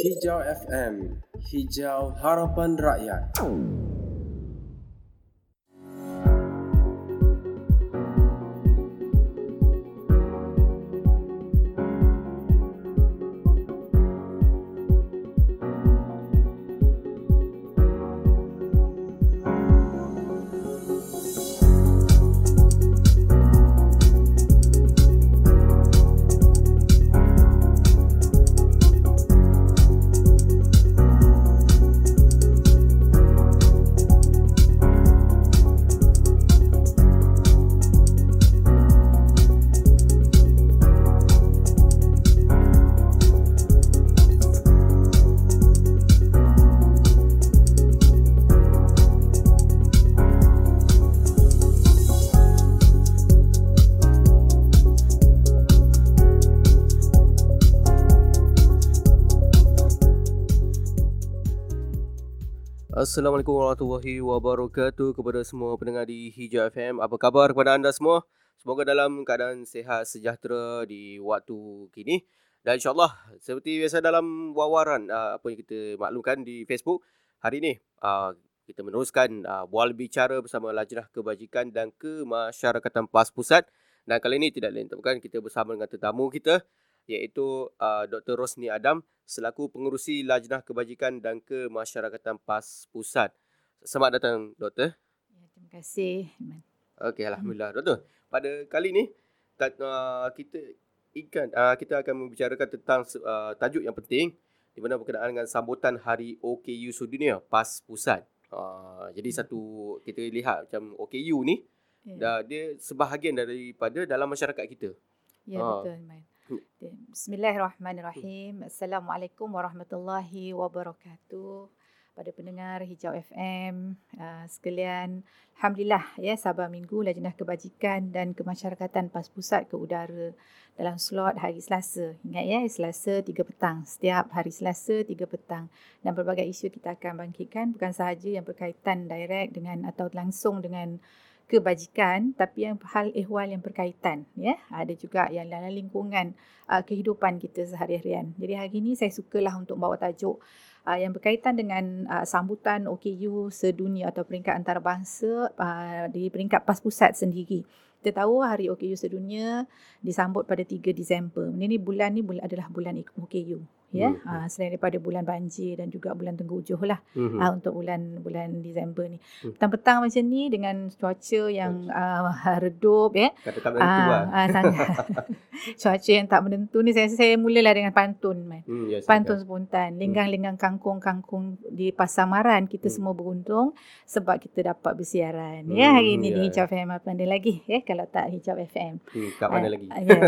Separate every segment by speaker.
Speaker 1: Hijau FM, Hijau Harapan Rakyat.
Speaker 2: Assalamualaikum warahmatullahi wabarakatuh kepada semua pendengar di Hijau FM. Apa khabar kepada anda semua? Semoga dalam keadaan sihat sejahtera di waktu kini. Dan insyaAllah seperti biasa dalam wawaran uh, apa yang kita maklumkan di Facebook hari ini uh, kita meneruskan uh, bual bicara bersama Lajnah Kebajikan dan Kemasyarakatan PAS Pusat. Dan kali ini tidak lain bukan kita bersama dengan tetamu kita iaitu uh, Dr. Rosni Adam selaku pengurusi Lajnah Kebajikan dan Kemasyarakatan PAS Pusat. Selamat datang, Doktor.
Speaker 3: Ya, terima kasih.
Speaker 2: Okey, Alhamdulillah. Doktor, pada kali ini uh, kita ikan uh, kita akan membicarakan tentang uh, tajuk yang penting di mana berkenaan dengan sambutan Hari OKU Sedunia PAS Pusat. Uh, jadi satu kita lihat macam OKU ni ya. dia sebahagian daripada dalam masyarakat kita.
Speaker 3: Ya, uh. betul, Main. Bismillahirrahmanirrahim. Assalamualaikum warahmatullahi wabarakatuh. Pada pendengar Hijau FM uh, sekalian, alhamdulillah ya Sabah Minggu Lajnah Kebajikan dan Kemasyarakatan PAS Pusat ke udara dalam slot hari Selasa. Ingat ya, Selasa 3 petang. Setiap hari Selasa 3 petang. Dan berbagai isu kita akan bangkitkan bukan sahaja yang berkaitan direct dengan atau langsung dengan kebajikan tapi yang hal ehwal yang berkaitan ya. Ada juga yang dalam lingkungan uh, kehidupan kita sehari-harian. Jadi hari ini saya sukalah untuk bawa tajuk uh, yang berkaitan dengan uh, sambutan OKU sedunia atau peringkat antarabangsa uh, di peringkat PAS pusat sendiri. Kita tahu hari OKU sedunia disambut pada 3 Disember. Ini bulan ni adalah bulan OKU ya hmm. uh, selain daripada bulan banjir dan juga bulan tenggujuh lah hmm. uh, untuk bulan bulan Disember ni hmm. petang-petang macam ni dengan cuaca yang uh, redup ya
Speaker 2: kata tak uh, uh, sangat
Speaker 3: cuaca yang tak menentu ni saya saya mulalah dengan pantun man. Hmm, yes, pantun okay. spontan linggang-linggang kangkung-kangkung di pasamaran kita hmm. semua beruntung sebab kita dapat bersiaran hmm, ya hari ini yeah. di Hijab FM apa lagi ya kalau tak Hijab FM
Speaker 2: hmm, kat mana uh, lagi
Speaker 3: ya.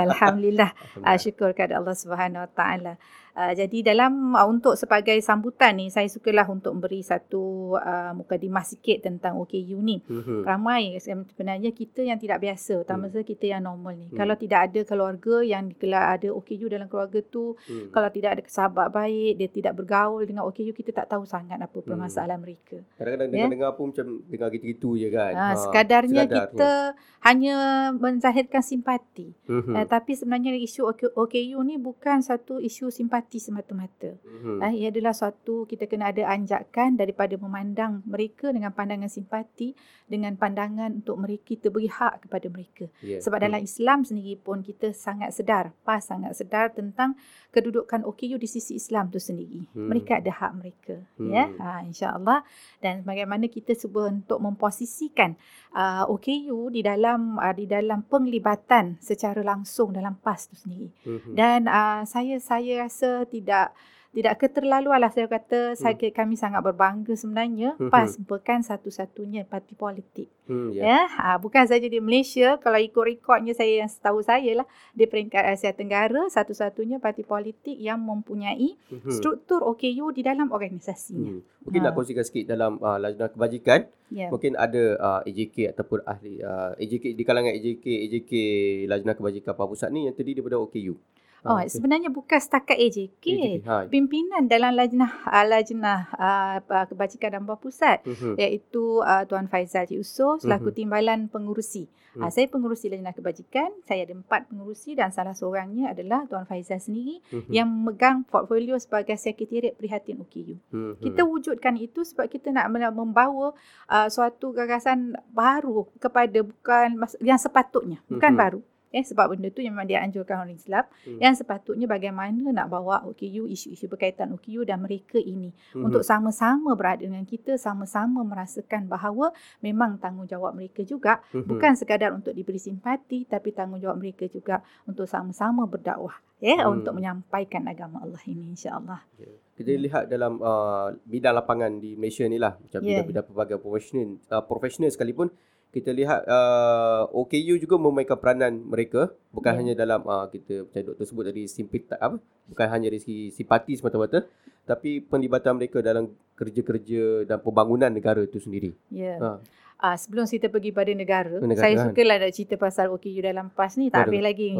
Speaker 3: alhamdulillah uh, syukur kepada Allah Subhanahu Wa Taala Uh, jadi dalam uh, untuk sebagai sambutan ni saya sukalah untuk beri satu uh, mukadimah sikit tentang OKU ni. Mm-hmm. Ramai sebenarnya kita yang tidak biasa, terutama mm. kita yang normal ni. Mm. Kalau tidak ada keluarga yang digelar ada OKU dalam keluarga tu, mm. kalau tidak ada sahabat baik, dia tidak bergaul dengan OKU, kita tak tahu sangat apa permasalahan mm. mereka.
Speaker 2: Kadang-kadang yeah? dengar-dengar pun macam dengar gitu-gitu je kan.
Speaker 3: Uh, ha, sekadarnya sekadar kita tu. hanya menzahirkan simpati. Mm-hmm. Uh, tapi sebenarnya isu OKU ni bukan satu isu simpati simpati semata-mata. Mm-hmm. Eh, ia adalah suatu kita kena ada anjakan daripada memandang mereka dengan pandangan simpati dengan pandangan untuk mereka kita beri hak kepada mereka. Yeah. Sebab mm. dalam Islam sendiri pun kita sangat sedar, pas sangat sedar tentang kedudukan OKU di sisi Islam tu sendiri. Mm. Mereka ada hak mereka. Mm. Ya, ha, insya-Allah dan bagaimana kita cuba untuk memposisikan uh, OKU di dalam uh, di dalam penglibatan secara langsung dalam PAS tu sendiri. Mm-hmm. Dan uh, saya saya rasa tidak tidak keterlaluan lah saya kata hmm. saya kami sangat berbangga sebenarnya hmm. PAS bukan satu-satunya parti politik hmm, yeah. ya ha, bukan saja di Malaysia kalau ikut rekodnya saya yang setahu saya lah di peringkat Asia Tenggara satu-satunya parti politik yang mempunyai hmm. struktur OKU di dalam organisasinya
Speaker 2: hmm. mungkin ha. nak kongsikan sikit dalam uh, lajnah kebajikan yeah. mungkin ada uh, AJK ataupun ahli uh, AJK di kalangan AJK AJK lajnah kebajikan Papua Pusat ni yang terdiri daripada OKU
Speaker 3: Oh, okay. sebenarnya bukan setakat AJK. AJK. Ha. Pimpinan dalam lajnah uh, lajnah uh, kebajikan dan pusat uh-huh. iaitu uh, Tuan Faizal Yusof selaku uh-huh. timbalan pengurusi. Uh-huh. Uh, saya pengurusi lajnah kebajikan. Saya ada empat pengurusi dan salah seorangnya adalah Tuan Faizal sendiri uh-huh. yang memegang portfolio sebagai sekretariat prihatin UKU. Uh-huh. Kita wujudkan itu sebab kita nak membawa uh, suatu gagasan baru kepada bukan yang sepatutnya, bukan uh-huh. baru Eh, sebab benda tu yang memang dia anjurkan orang Islam hmm. yang sepatutnya bagaimana nak bawa OKU isu-isu berkaitan OKU dan mereka ini hmm. untuk sama-sama berada dengan kita sama-sama merasakan bahawa memang tanggungjawab mereka juga hmm. bukan sekadar untuk diberi simpati tapi tanggungjawab mereka juga untuk sama-sama berdakwah ya hmm. untuk menyampaikan agama Allah ini insya-Allah.
Speaker 2: Yeah. Kita hmm. lihat dalam uh, bidang lapangan di Malaysia ni lah macam yeah. bidang-bidang pelbagai profesional uh, profesional sekalipun kita lihat uh, OKU juga memainkan peranan mereka bukan yeah. hanya dalam uh, kita macam doktor sebut tadi simpati apa bukan hanya dari segi simpati semata-mata tapi penlibatan mereka dalam kerja-kerja dan pembangunan negara itu sendiri.
Speaker 3: Ya. Yeah. Ha. Uh, sebelum kita pergi pada negara, negara saya kan? sukalah nak cerita pasal OKU dalam PAS ni. Tak habis lagi.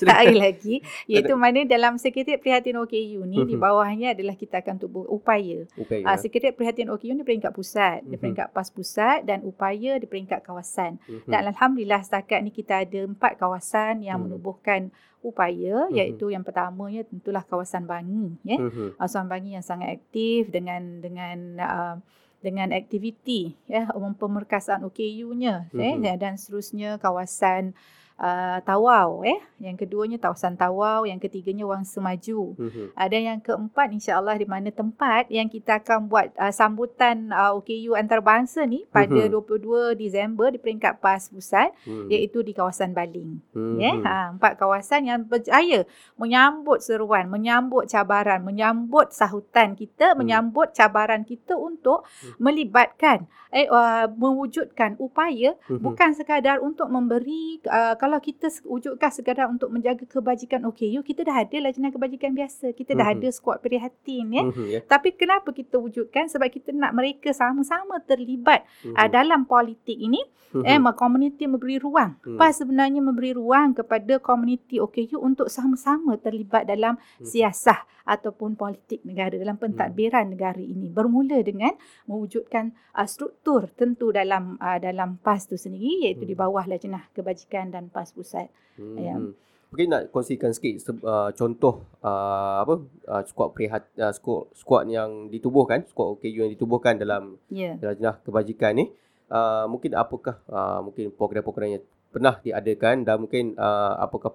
Speaker 3: Tak habis lagi. Iaitu mana dalam Sekretariat Prihatin OKU ni, di mhm. bawahnya adalah kita akan tubuh upaya. upaya uh, Sekretariat Prihatin OKU ni peringkat pusat. Di mhm. peringkat PAS pusat dan upaya di peringkat kawasan. Mhm. Dan Alhamdulillah setakat ni kita ada empat kawasan yang menubuhkan upaya iaitu yang pertamanya tentulah kawasan Bangi ya kawasan Bangi yang sangat aktif dengan dengan uh, dengan aktiviti ya pemerkasaan OKU-nya mm-hmm. eh, dan seterusnya kawasan uh, Tawau eh yang keduanya kawasan Tawau yang ketiganya Wang Semaju mm-hmm. uh, dan yang keempat insyaallah di mana tempat yang kita akan buat uh, sambutan uh, OKU antarabangsa ni pada mm-hmm. 22 Disember di peringkat PAS pusat mm-hmm. iaitu di kawasan Baling mm-hmm. ya yeah? ha, empat kawasan yang berjaya menyambut seruan menyambut cabaran menyambut sahutan kita mm-hmm. menyambut cabaran kita untuk mm-hmm. melibatkan eh uh, mewujudkan upaya mm-hmm. bukan sekadar untuk memberi uh, kalau kita wujudkan sekadar untuk menjaga kebajikan OKU, kita dah ada lajnah kebajikan biasa. Kita dah mm-hmm. ada skuad prihatin ya. Mm-hmm, yeah. Tapi kenapa kita wujudkan? Sebab kita nak mereka sama-sama terlibat mm-hmm. uh, dalam politik ini. Mm-hmm. Eh, komuniti memberi ruang. Mm-hmm. PAS sebenarnya memberi ruang kepada komuniti OKU untuk sama-sama terlibat dalam mm-hmm. siasah ataupun politik negara, dalam pentadbiran mm-hmm. negara ini. Bermula dengan mewujudkan uh, struktur tentu dalam uh, dalam PAS itu sendiri iaitu mm-hmm. di bawah lajnah kebajikan dan PAS pusat. Hmm. Ya.
Speaker 2: Mungkin nak kongsikan sikit uh, contoh uh, apa uh, skuad prihat uh, skuad skuad yang ditubuhkan, skuad OKU yang ditubuhkan dalam yeah. lajnah kebajikan ni. Uh, mungkin apakah uh, mungkin program-program yang pernah diadakan dan mungkin uh, apakah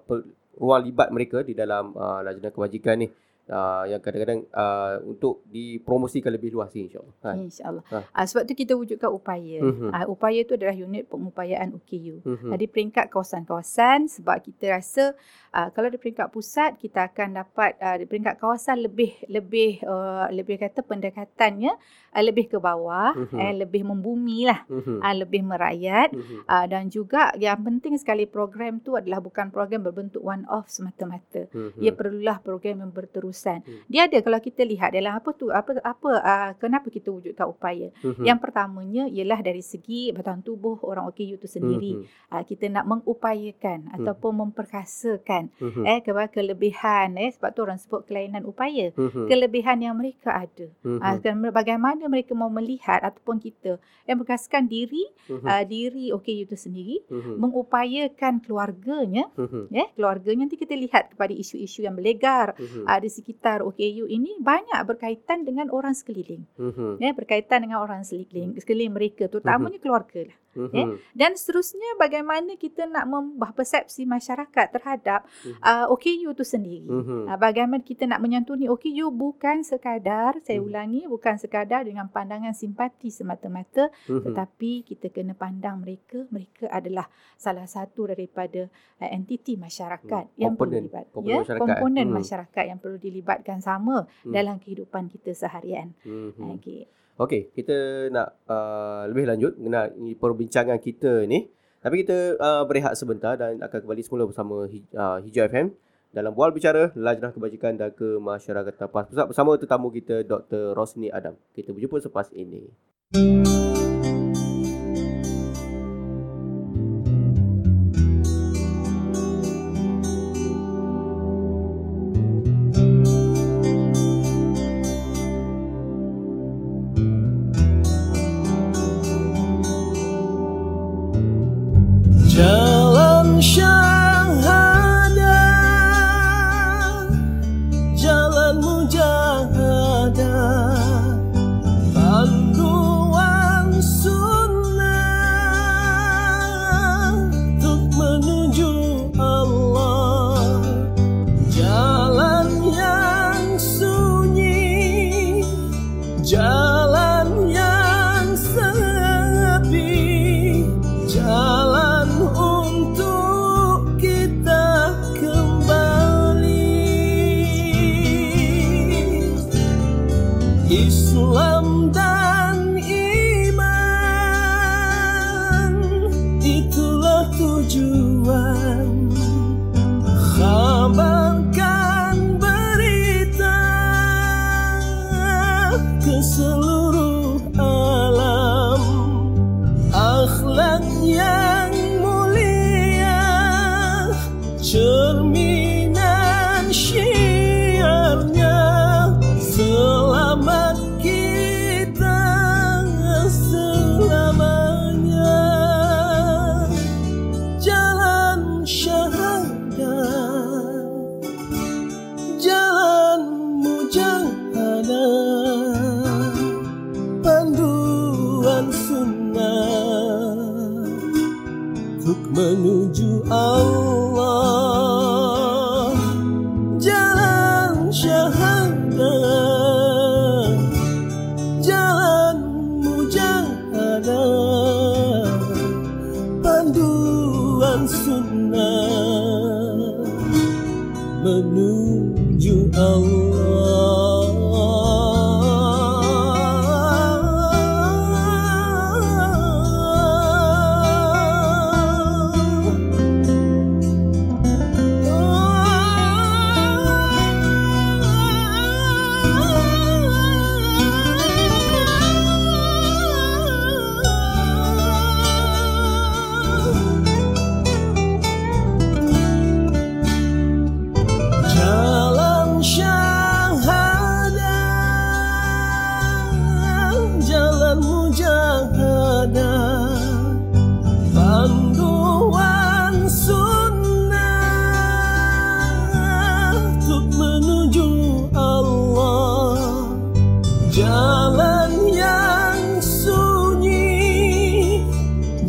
Speaker 2: ruang libat mereka di dalam uh, lajnah kebajikan ni uh, yang kadang-kadang uh, untuk dipromosikan lebih luas ni insyaallah.
Speaker 3: Ha. Insyaallah. Ha. Uh, sebab tu kita wujudkan upaya. Uh-huh. Uh, upaya tu adalah unit pengupayaan UKU. Uh-huh. Di peringkat kawasan-kawasan sebab kita rasa uh, kalau di peringkat pusat kita akan dapat uh, di peringkat kawasan lebih lebih uh, lebih kata pendekatannya uh, lebih ke bawah, uh-huh. eh, lebih membumi lah, uh-huh. uh, lebih merayat uh-huh. uh, dan juga yang penting sekali program tu adalah bukan program berbentuk one off semata-mata. Uh-huh. Ia perlulah program yang berterus keputusan. Hmm. Dia ada kalau kita lihat dalam apa tu apa apa uh, kenapa kita wujudkan upaya. Hmm. Yang pertamanya ialah dari segi batang tubuh orang OKU itu sendiri. Hmm. Uh, kita nak mengupayakan hmm. ataupun memperkasakan hmm. eh kepada kelebihan eh sebab tu orang sebut kelainan upaya. Hmm. Kelebihan yang mereka ada. Hmm. Uh, bagaimana mereka mau melihat ataupun kita yang memperkasakan diri hmm. uh, diri OKU itu sendiri hmm. mengupayakan keluarganya hmm. eh, keluarganya nanti kita lihat kepada isu-isu yang berlegar hmm. uh, di segi sekitar OKU ini banyak berkaitan dengan orang sekeliling. Uh-huh. Ya, berkaitan dengan orang sekeliling, sekeliling mereka terutamanya uh-huh. keluarga lah. Uh-huh. Ya. Dan seterusnya bagaimana kita nak mengubah persepsi masyarakat terhadap uh-huh. uh, OKU itu sendiri. Uh-huh. Uh, bagaimana kita nak menyantuni OKU bukan sekadar, saya uh-huh. ulangi, bukan sekadar dengan pandangan simpati semata-mata uh-huh. tetapi kita kena pandang mereka, mereka adalah salah satu daripada uh, entiti masyarakat uh-huh. yang perlu dilibat. Komponen, ya? masyarakat. komponen uh-huh. masyarakat yang perlu dilibat dilibatkan sama hmm. dalam kehidupan kita seharian. Hmm.
Speaker 2: Okey. Okey, kita nak uh, lebih lanjut mengenai perbincangan kita ni. Tapi kita uh, berehat sebentar dan akan kembali semula bersama uh, Hijau FM dalam Bual Bicara Lajnah Kebajikan dan Kemasyarakatan PAS bersama tetamu kita Dr. Rosni Adam. Kita berjumpa selepas ini.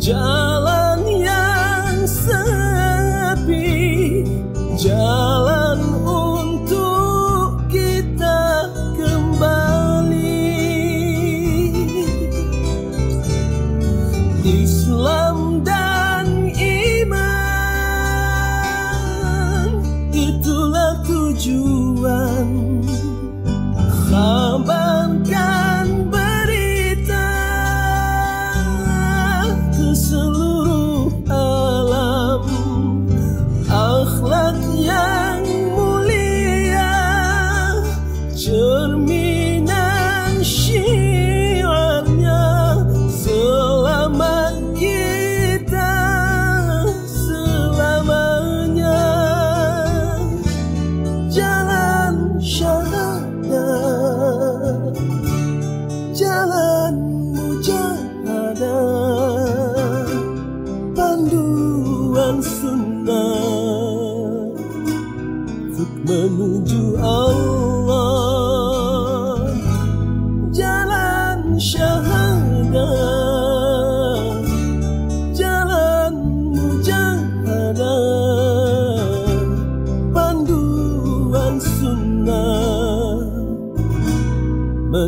Speaker 2: じ。Itu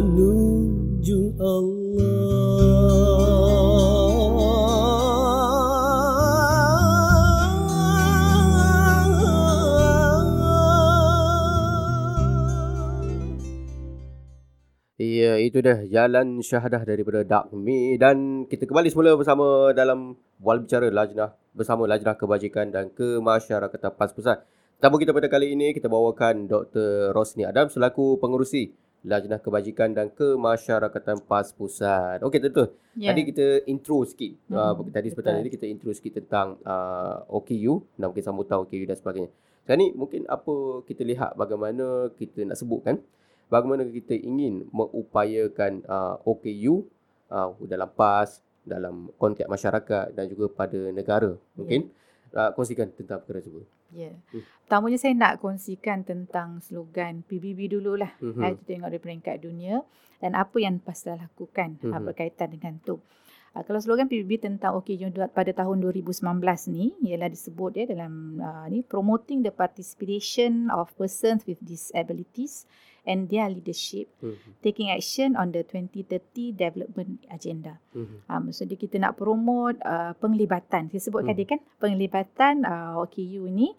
Speaker 2: dah jalan syahadah daripada Dakmi dan kita kembali semula bersama dalam wal bicara lajnah bersama lajnah kebajikan dan kemasyarakatan PAS Pusat. Tetamu kita pada kali ini kita bawakan Dr. Rosni Adam selaku pengurusi lajnah kebajikan dan kemasyarakatan PAS Pusat. Okey betul. Yeah. Tadi kita intro sikit. Hmm, uh, tadi sebentar tadi kita intro sikit tentang uh, OKU, nama kita sambutan OKU dan sebagainya. Sekarang ni mungkin apa kita lihat bagaimana kita nak sebutkan bagaimana kita ingin mengupayakan uh, OKU uh, dalam PAS, dalam konteks masyarakat dan juga pada negara. Mungkin yeah. uh, kongsikan tentang perkara tersebut.
Speaker 3: Ya. Yeah. Hmm. Pertamanya saya nak kongsikan tentang slogan PBB dululah. Mm-hmm. Tengok dari peringkat dunia dan apa yang PAS telah lakukan mm-hmm. berkaitan dengan tu. Uh, kalau slogan PBB tentang OKU pada tahun 2019 ni ialah disebut ya dalam uh, ni promoting the participation of persons with disabilities and their leadership mm-hmm. taking action on the 2030 development agenda. Mm-hmm. Uh, maksudnya kita nak promote uh, penglibatan. Saya sebutkan mm-hmm. tadi kan penglibatan uh, OKU ni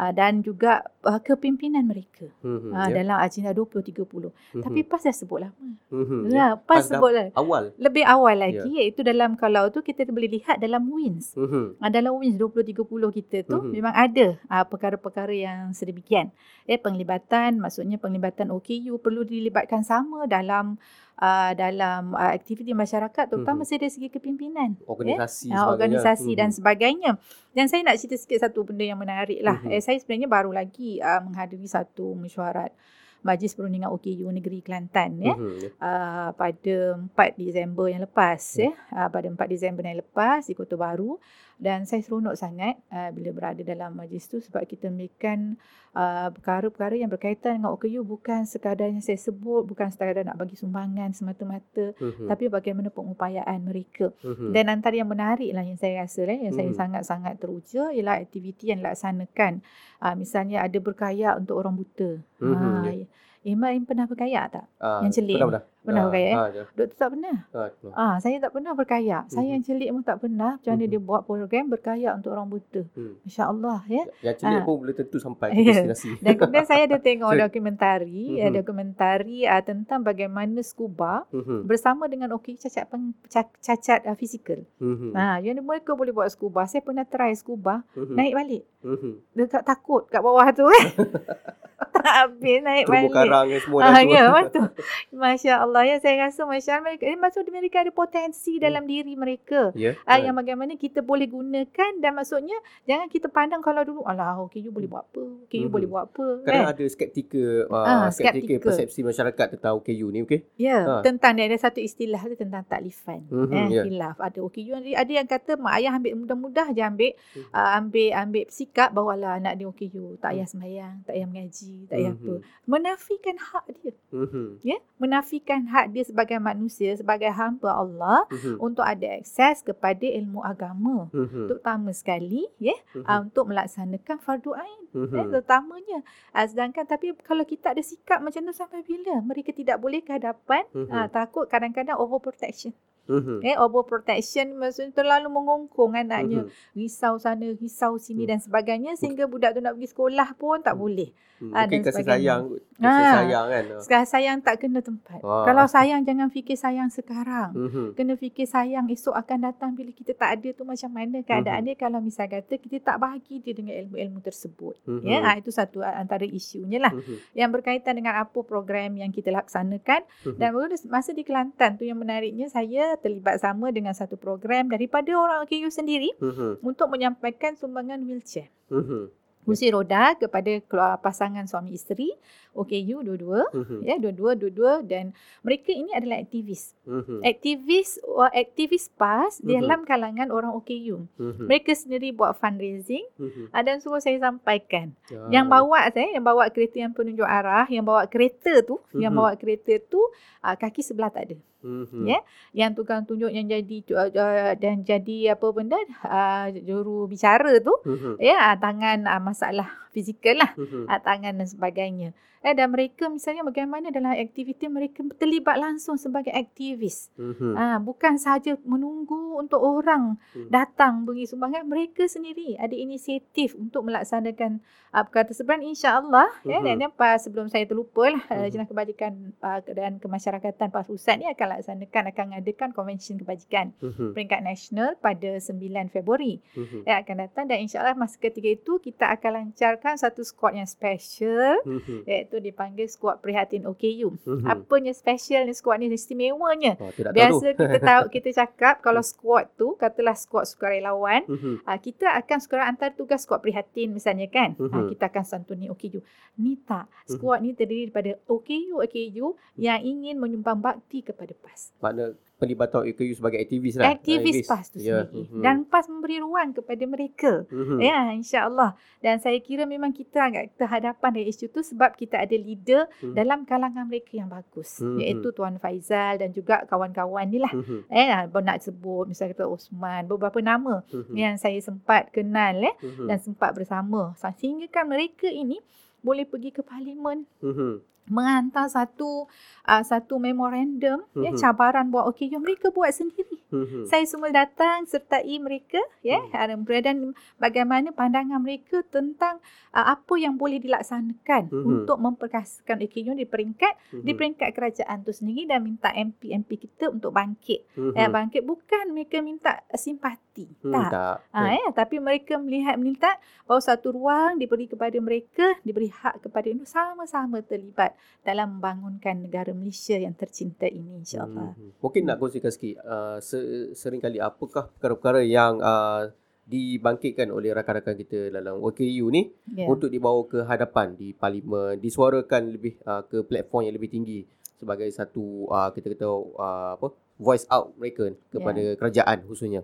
Speaker 3: uh, dan juga uh, kepimpinan mereka mm-hmm, uh, yeah. dalam agenda 2030. Mm-hmm. Tapi PAS dah sebut lama. Mm-hmm, ya, yeah. PAS sebut.
Speaker 2: Awal.
Speaker 3: Lebih awal lagi yeah. iaitu dalam kalau tu kita boleh lihat dalam WINS. Mm-hmm. Uh, dalam WINS 2030 kita tu mm-hmm. memang ada uh, perkara-perkara yang sedemikian. Eh penglibatan maksudnya penglibatan OKU perlu dilibatkan sama dalam uh, dalam uh, aktiviti masyarakat terutama mm-hmm. dari segi kepimpinan
Speaker 2: organisasi
Speaker 3: eh? organisasi mm-hmm. dan sebagainya dan saya nak cerita sikit satu benda yang menarik lah mm-hmm. eh, saya sebenarnya baru lagi uh, menghadiri satu mesyuarat Majlis Perundingan OKU Negeri Kelantan ya mm-hmm. uh, pada 4 Disember yang lepas mm. ya uh, pada 4 Disember yang lepas di Kota Baru dan saya seronok sangat uh, bila berada dalam majlis tu sebab kita memberikan uh, perkara-perkara yang berkaitan dengan OKU bukan sekadar yang saya sebut bukan sekadar nak bagi sumbangan semata-mata mm-hmm. tapi bagaimana pengupayaan mereka mm-hmm. dan antara yang menarik lah yang saya rasa lah, yang mm-hmm. saya sangat-sangat teruja ialah aktiviti yang dilaksanakan uh, misalnya ada berkaya untuk orang buta mm-hmm. uh, Iman pernah berkaya tak? Uh, yang celik.
Speaker 2: Pernah, pernah.
Speaker 3: Pernah uh, berkaya eh? Uh, Doktor tak pernah? Uh, ah, saya tak pernah berkaya. Uh-huh. Saya yang celik pun tak pernah. Macam mana uh-huh. dia buat program berkaya untuk orang buta. Uh-huh. Masya Allah. Ya?
Speaker 2: Yang celik uh. pun boleh tentu sampai ke destinasi.
Speaker 3: Dan kemudian saya ada tengok dokumentari. uh-huh. Dokumentari uh, tentang bagaimana scuba uh-huh. bersama dengan OK cacat, peng, cacat uh, fizikal. Uh-huh. Nah, yang mereka boleh buat scuba. Saya pernah try scuba. Uh-huh. Naik balik. Uh-huh. Dekat takut kat bawah tu. tak habis naik
Speaker 2: Terumbu
Speaker 3: balik.
Speaker 2: karang semua dah
Speaker 3: ah, Ya, betul. Masya Allah. Ya, saya rasa Masya Allah. Mereka, eh, maksud mereka ada potensi hmm. dalam diri mereka. Yeah, ya, ah, right. Yang bagaimana kita boleh gunakan dan maksudnya jangan kita pandang kalau dulu, alah, okay, you boleh buat apa? Okay, you mm-hmm. boleh buat apa?
Speaker 2: Kadang kan? ada skeptika, uh, ah, skeptika persepsi masyarakat tentang OKU ni, okay?
Speaker 3: Ya, yeah, ha. tentang dia ada satu istilah tu tentang taklifan. Mm-hmm, eh, yeah. Hilaf. Ada OKU. Ada yang kata, mak ayah ambil mudah-mudah je ambil, mm-hmm. uh, ambil, ambil sikap bahawa lah anak dia OKU. Tak payah sembahyang, tak payah mengaji, tak payah mm-hmm. apa. Menafikan hak dia. Mm-hmm. Ya, menafikan hak dia sebagai manusia, sebagai hamba Allah mm-hmm. untuk ada akses kepada ilmu agama. Mm-hmm. Terutama sekali, ya, mm-hmm. uh, untuk melaksanakan fardu ain. Mm-hmm. Ya, terutamanya. Uh, sedangkan tapi kalau kita ada sikap macam tu sampai bila? Mereka tidak boleh ke hadapan, mm-hmm. uh, takut kadang-kadang overprotection. Mm-hmm. Eh, overprotection maksudnya terlalu mengongkong anaknya. Mm-hmm. Risau sana, risau sini mm-hmm. dan sebagainya sehingga budak tu nak pergi sekolah pun tak mm-hmm. boleh.
Speaker 2: Hmm, ha, mungkin kasih sayang, kasih ha, sayang kan.
Speaker 3: Kasih sayang tak kena tempat. Wah. Kalau sayang jangan fikir sayang sekarang. Mm-hmm. Kena fikir sayang esok akan datang bila kita tak ada tu macam mana keadaan mm-hmm. dia kalau misal kata kita tak bahagi dia dengan ilmu-ilmu tersebut. Mm-hmm. Ya, ha, itu satu antara isunya lah. Mm-hmm. Yang berkaitan dengan apa program yang kita laksanakan. Mm-hmm. Dan masa di Kelantan tu yang menariknya saya terlibat sama dengan satu program daripada orang KU sendiri mm-hmm. untuk menyampaikan sumbangan wheelchair. Mm-hmm kursi roda kepada pasangan suami isteri OKU dua-dua uh-huh. ya dua-dua dua-dua dan mereka ini adalah aktivis uh-huh. aktivis aktivis PAS uh-huh. dalam kalangan orang OKU uh-huh. mereka sendiri buat fundraising uh-huh. dan semua saya sampaikan uh-huh. yang bawa saya yang bawa kereta yang penunjuk arah yang bawa kereta tu uh-huh. yang bawa kereta tu uh, kaki sebelah tak ada Mm-hmm. Ya, yang tukang tunjuk yang jadi uh, dan jadi apa benda uh, juru bicara tu, mm-hmm. ya tangan uh, masalah fizikal lah, mm-hmm. uh, tangan dan sebagainya. Eh, dan mereka misalnya bagaimana dalam aktiviti mereka terlibat langsung sebagai aktivis. Mm-hmm. Ha, bukan sahaja menunggu untuk orang mm. datang beri sumbangan. Mereka sendiri ada inisiatif untuk melaksanakan uh, perkara tersebut. InsyaAllah. Mm-hmm. Ya, dan mhm. apa, sebelum saya terlupa lah, mm-hmm. Jenah Kebajikan uh, dan Kemasyarakatan PAS Pusat ni akan laksanakan, akan mengadakan konvensyen kebajikan mm-hmm. peringkat nasional pada 9 Februari. Mm-hmm. Ya, akan datang dan insyaAllah masa ketika itu kita akan lancarkan satu squad yang special. Mm-hmm iaitu dipanggil skuad prihatin OKU. Mm-hmm. Apanya special ni skuad ni istimewanya. Oh, Biasa tahu. kita tahu kita cakap kalau skuad tu katalah skuad sukarelawan, mm-hmm. uh, kita akan sekarang antar tugas skuad prihatin misalnya kan. Mm-hmm. Uh, kita akan santuni OKU. Ni tak. Mhm. Skuad mm-hmm. ni terdiri daripada OKU OKU yang ingin menyumbang bakti kepada PAS.
Speaker 2: Makna pelibatan OKU sebagai aktivis lah.
Speaker 3: Aktivis PAS tu yeah. sendiri. Mm-hmm. Dan PAS memberi ruang kepada mereka. Mm-hmm. Ya, insya-Allah. Dan saya kira memang kita agak terhadapan dengan isu tu sebab kita ada leader mm-hmm. dalam kalangan mereka yang bagus. Mm-hmm. Iaitu Tuan Faizal dan juga kawan-kawan ni lah. Mm-hmm. Eh, nak sebut misalnya kata Osman, beberapa nama mm-hmm. yang saya sempat kenal eh, mm-hmm. dan sempat bersama. Sehingga kan mereka ini boleh pergi ke parlimen. Mm-hmm menghantar satu uh, satu memorandum mm-hmm. ya mhm. cabaran buat okey jom mereka buat sendiri. Mm-hmm. Saya semua datang sertai mereka ya mm-hmm. dan bagaimana pandangan mereka tentang uh, apa yang boleh dilaksanakan mm-hmm. untuk memperkasakan jom di peringkat mm-hmm. di peringkat kerajaan tu sendiri dan minta MP-MP kita untuk bangkit. Mm-hmm. Ya bangkit bukan mereka minta simpati. Mm, tak. tak. Ha, ya tapi mereka melihat minta bahawa satu ruang diberi kepada mereka diberi hak kepada itu sama-sama terlibat dalam membangunkan negara Malaysia yang tercinta ini insyaAllah. Hmm.
Speaker 2: Mungkin nak kongsikan sikit uh, sering kali apakah perkara-perkara yang uh, dibangkitkan oleh rakan-rakan kita dalam OKU ni yeah. untuk dibawa ke hadapan di parlimen, disuarakan lebih uh, ke platform yang lebih tinggi sebagai satu uh, kita kata uh, apa voice out mereka kepada yeah. kerajaan khususnya.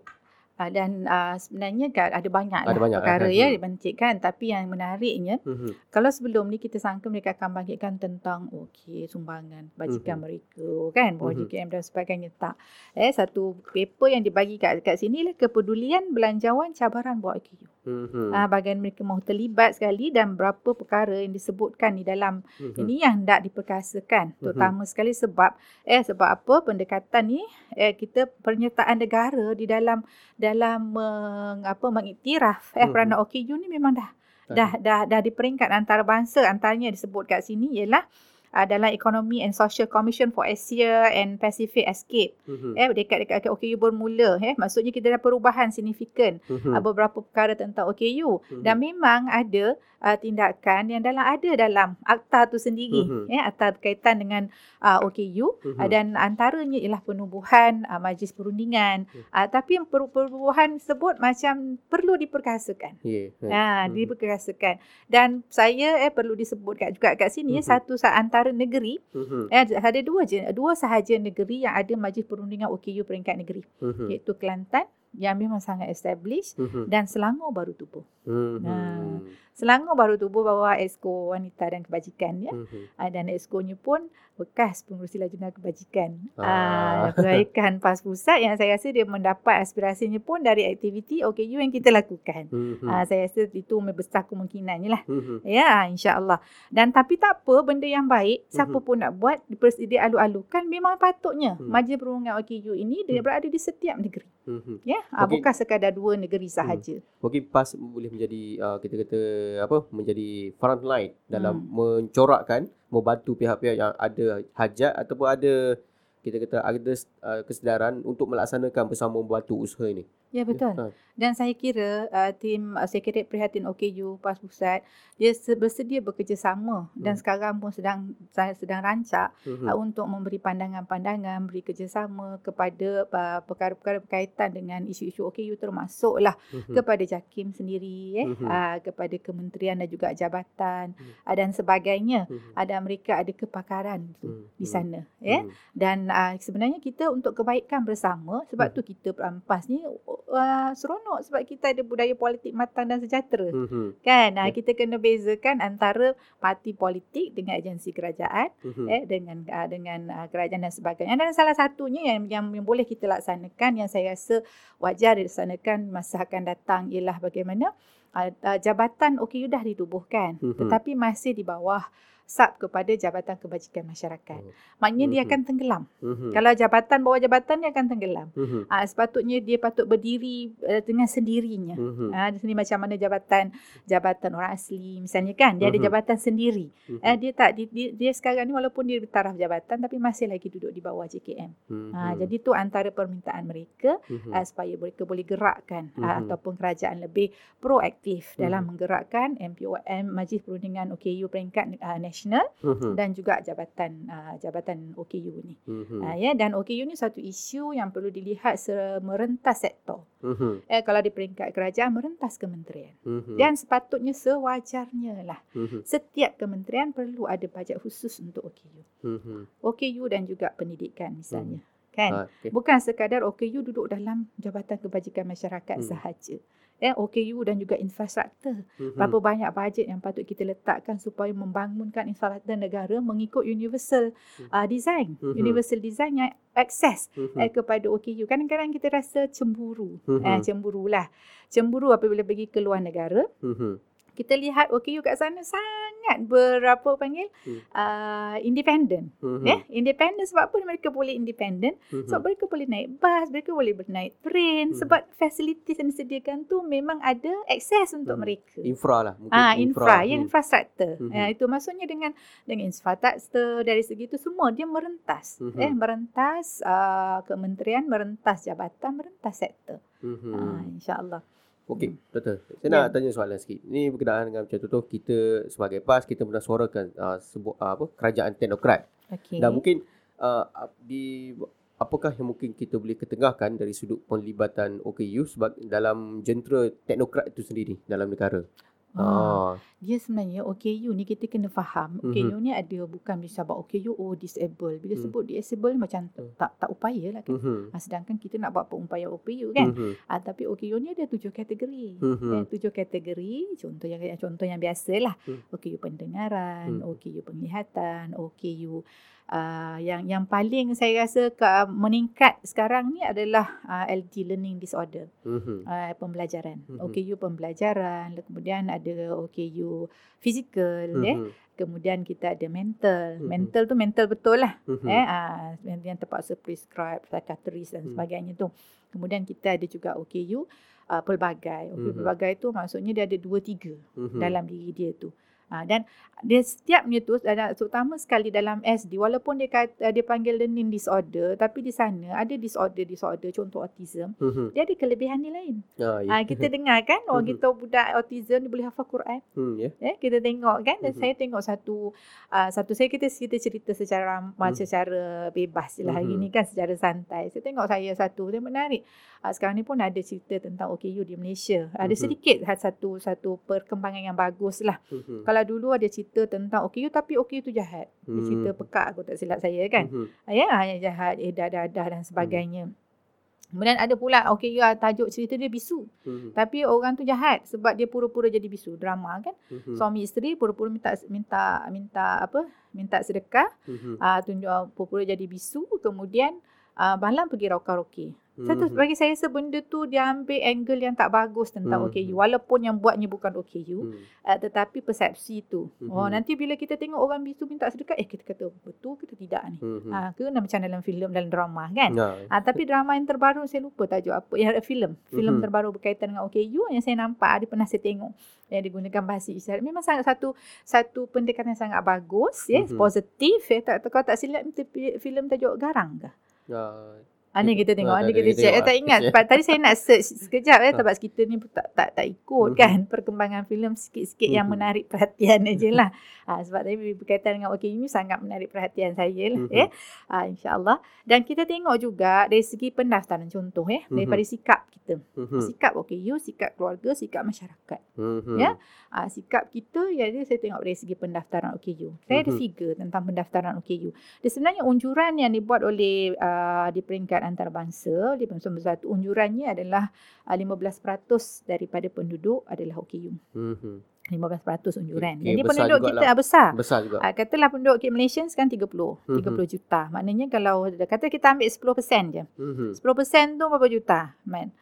Speaker 3: Uh, dan uh, sebenarnya kan ada banyak ada lah banyak perkara ya dibancikkan tapi yang menariknya uh-huh. kalau sebelum ni kita sangka mereka akan bangkitkan tentang okey sumbangan bajikan uh-huh. mereka kan? Bawa uh-huh. Dan sebagainya. Tak. Eh satu paper yang dibagi kat kat sini lah kepedulian belanjawan cabaran buat OKU uh-huh. uh, bagian mereka mahu terlibat sekali dan berapa perkara yang disebutkan di dalam uh-huh. ini yang hendak diperkasakan terutama uh-huh. sekali sebab eh sebab apa pendekatan ni eh kita pernyataan negara di dalam dalam meng, apa mengiktiraf eh hmm. peranan OKU ni memang dah dah dah dah di peringkat antarabangsa antaranya disebut kat sini ialah uh, dalam Economy and Social Commission for Asia and Pacific Escape. Mm-hmm. Eh dekat-dekat OKU bermula eh maksudnya kita ada perubahan signifikan mm-hmm. uh, beberapa perkara tentang OKU mm-hmm. dan memang ada uh, tindakan yang dalam ada dalam akta tu sendiri mm-hmm. ya akta berkaitan dengan uh, OKU mm-hmm. uh, dan antaranya ialah penubuhan uh, majlis perundingan mm-hmm. uh, tapi perubahan tersebut macam perlu diperkasakan yeah, yeah. Uh, mm-hmm. diperkasakan dan saya eh perlu disebut kat, juga kat sini mm-hmm. satu antara negeri mm-hmm. eh, ada dua je dua sahaja negeri yang ada majlis perundingan OKU peringkat negeri mm-hmm. iaitu Kelantan yang memang sangat established mm-hmm. dan Selangor baru tubuh. Mm-hmm. Nah, Selangor baru tubuh bawah Esko Wanita dan Kebajikan ya. Mm-hmm. dan Esko-nya pun bekas pengurusi lajunan kebajikan. Ah, kebaikan PAS Pusat yang saya rasa dia mendapat aspirasinya pun dari aktiviti OKU yang kita lakukan. Mm-hmm. Ah, saya rasa itu besar kemungkinannya lah. Mm-hmm. Ya, insya-Allah. Dan tapi tak apa benda yang baik, siapa mm-hmm. pun nak buat dia alu-alukan memang patutnya mm-hmm. majlis perundingan OKU ini dia mm-hmm. berada di setiap negeri. Mm-hmm. Ya, ah, okay. bukan sekadar dua negeri sahaja.
Speaker 2: Mm. Mungkin PAS boleh menjadi uh, kita kata apa menjadi front line dalam hmm. mencorakkan membantu pihak-pihak yang ada hajat ataupun ada kita kata ada uh, kesedaran untuk melaksanakan bersama membantu usaha ini.
Speaker 3: Ya betul. Ya. Dan saya kira uh, tim uh, Sekretariat Prihatin OKU PAS Pusat dia bersedia bekerjasama hmm. dan sekarang pun sedang saya sedang rancak hmm. uh, untuk memberi pandangan-pandangan, beri kerjasama kepada uh, perkara-perkara berkaitan dengan isu-isu OKU termasuklah hmm. kepada JAKIM sendiri eh hmm. uh, kepada kementerian dan juga jabatan hmm. uh, dan sebagainya. Hmm. Ada mereka ada kepakaran hmm. di sana hmm. ya. Hmm. Dan uh, sebenarnya kita untuk kebaikan bersama sebab hmm. tu kita PAS ni uh, seronok sebab kita ada budaya politik matang dan sejahtera. Mm-hmm. Kan? Uh, kita kena bezakan antara parti politik dengan agensi kerajaan mm-hmm. eh dengan uh, dengan uh, kerajaan dan sebagainya. Dan salah satunya yang, yang yang boleh kita laksanakan yang saya rasa wajar dilaksanakan masa akan datang ialah bagaimana uh, uh, jabatan OKU dah ditubuhkan mm-hmm. tetapi masih di bawah sub kepada Jabatan Kebajikan Masyarakat. Oh. Maknanya mm-hmm. dia akan tenggelam. Mm-hmm. Kalau jabatan bawah jabatan dia akan tenggelam. Mm-hmm. Uh, sepatutnya dia patut berdiri uh, dengan sendirinya. Mm-hmm. Uh, di sini macam mana jabatan jabatan orang asli misalnya kan dia mm-hmm. ada mhm. jabatan sendiri. Mm-hmm. Uh, dia tak dia, dia, dia sekarang ni walaupun dia bertaraf jabatan tapi masih lagi duduk di bawah JKM. Mm-hmm. Uh, jadi tu antara permintaan mereka mm-hmm. uh, supaya mereka boleh gerakkan mm-hmm. uh, ataupun kerajaan lebih proaktif mm-hmm. dalam menggerakkan MPOM Majlis Perundingan OKU peringkat uh, nasional uh-huh. dan juga jabatan uh, jabatan OKU ni. Uh-huh. Uh, ya dan OKU ni satu isu yang perlu dilihat merentas sektor. Uh-huh. Eh kalau di peringkat kerajaan merentas kementerian. Uh-huh. Dan sepatutnya sewajarnya lah. Uh-huh. Setiap kementerian perlu ada bajet khusus untuk OKU. Uh-huh. OKU dan juga pendidikan misalnya. Uh-huh kan. Ha, okay. Bukan sekadar OKU duduk dalam Jabatan Kebajikan Masyarakat hmm. sahaja. Eh, OKU dan juga infrastruktur. Mm-hmm. Berapa banyak bajet yang patut kita letakkan supaya membangunkan infrastruktur negara mengikut universal mm-hmm. uh, design. Mm-hmm. Universal design yang akses mm-hmm. eh, kepada OKU. Kadang-kadang kita rasa cemburu. Mm-hmm. Eh, cemburulah. Cemburu apabila pergi ke luar negara. Mm-hmm kita lihat OKU kat sana sangat berapa panggil hmm. uh, independent hmm. ya yeah? independent sebab apa mereka boleh independent hmm. sebab mereka boleh naik bas mereka boleh bernaik train hmm. sebab facilities yang disediakan tu memang ada akses untuk hmm. mereka
Speaker 2: infra lah
Speaker 3: mungkin ah infra, infra. Hmm. ya infrastruktur hmm. ya, itu maksudnya dengan dengan infrastruktur dari segi itu semua dia merentas hmm. eh merentas uh, kementerian merentas jabatan merentas sektor hmm. uh, insyaallah
Speaker 2: Okey, betul. Saya nak yeah. tanya soalan sikit. Ini berkenaan dengan macam tu kita sebagai PAS kita pernah suarakan uh, sebuah uh, apa kerajaan teknokrat. Okey. Dan mungkin uh, di apakah yang mungkin kita boleh ketengahkan dari sudut penlibatan OKU sebab dalam jentera teknokrat itu sendiri dalam negara.
Speaker 3: Ah. Dia sebenarnya OKU ni kita kena faham. OKU mm-hmm. ni ada bukan bisa buat OKU oh disable. Bila mm. sebut disable macam mm. tak tak upaya lah kan. Mm-hmm. Ha, sedangkan kita nak buat upaya OKU kan. Mm-hmm. Ha, tapi OKU ni ada tujuh kategori. Mm-hmm. Eh, tujuh kategori. Contoh yang contoh yang biasalah. Mm. OKU pendengaran, mm. OKU penglihatan, OKU uh, yang yang paling saya rasa ke, uh, meningkat sekarang ni adalah uh, LD learning disorder mm-hmm. uh, pembelajaran mm-hmm. OKU pembelajaran kemudian ada OKU fizikal mm-hmm. eh kemudian kita ada mental mm-hmm. mental tu mental betul lah mm-hmm. eh uh, yang terpaksa prescribe psychiatrist dan mm-hmm. sebagainya tu kemudian kita ada juga OKU uh, pelbagai OKU mm-hmm. pelbagai tu maksudnya dia ada dua tiga mm-hmm. dalam diri dia tu Ha, dan dia setiapnya tu ada terutama sekali dalam SD walaupun dia kata dia panggil learning disorder tapi di sana ada disorder disorder contoh autism uh-huh. dia ada kelebihan ni lain. Oh, yeah. ha, kita dengar kan orang uh-huh. kita budak autism dia boleh hafal Quran. Uh, yeah. Ya, kita tengok kan dan uh-huh. saya tengok satu uh, satu saya kita kita cerita secara uh-huh. secara bebas lah uh-huh. hari ni kan secara santai. Saya tengok saya satu dia menarik. Uh, sekarang ni pun ada cerita tentang OKU di Malaysia. Uh-huh. Ada sedikit satu satu perkembangan yang bagus lah. Uh-huh kalau dulu ada cerita tentang OKU tapi OKU tu jahat. Hmm. Cerita pekak aku tak silap saya kan. Hmm. Ya, hanya jahat, eh dadah-dadah dan sebagainya. Hmm. Kemudian ada pula OKU ah, tajuk cerita dia bisu. Hmm. Tapi orang tu jahat sebab dia pura-pura jadi bisu. Drama kan. Hmm. Suami isteri pura-pura minta minta minta apa? Minta sedekah. Hmm. Uh, tunjuk pura-pura jadi bisu. Kemudian uh, malam pergi rauka-roke. Satu hmm. bagi saya sebenda tu dia ambil angle yang tak bagus tentang hmm. OKU walaupun yang buatnya bukan OKU hmm. uh, tetapi persepsi tu. Hmm. Oh nanti bila kita tengok orang bisu minta sedekah eh kita kata betul ke tidak ni. Hmm. Ha ke macam dalam filem dalam drama kan. Ya. Ah tapi drama yang terbaru saya lupa tajuk apa yang filem. Filem hmm. terbaru berkaitan dengan OKU yang saya nampak ada pernah saya tengok yang digunakan bahasa isyarat memang sangat satu satu pendekatan yang sangat bagus ya hmm. positif ya tak kalau tak silap filem tajuk garang ke. Ya Ani kita tengok, ani kita check. Eh, tak ingat. Tadi saya nak search sekejap eh. Sebab kita ni tak tak, tak ikut kan. Perkembangan filem sikit-sikit yang menarik perhatian aja lah. Ha, sebab tadi berkaitan dengan OK ini sangat menarik perhatian saya lah. Eh. Ha, InsyaAllah. Dan kita tengok juga dari segi pendaftaran contoh eh. Daripada sikap kita. Sikap OKU, sikap keluarga, sikap masyarakat. Ya. Ha, sikap kita, ya, saya tengok dari segi pendaftaran OKU. Saya ada figure tentang pendaftaran OKU. Dia sebenarnya unjuran yang dibuat oleh uh, di peringkat antarabangsa di Pembangunan Bersatu unjurannya adalah 15% uh, daripada penduduk adalah OKU. Mm-hmm. 15% unjuran. Okay, Jadi penduduk kita lah. besar. Besar juga. Uh, katalah penduduk kita Malaysia sekarang 30. Mm-hmm. 30 juta. Maknanya kalau kata kita ambil 10% je. Mm-hmm. 10% tu berapa juta? Man.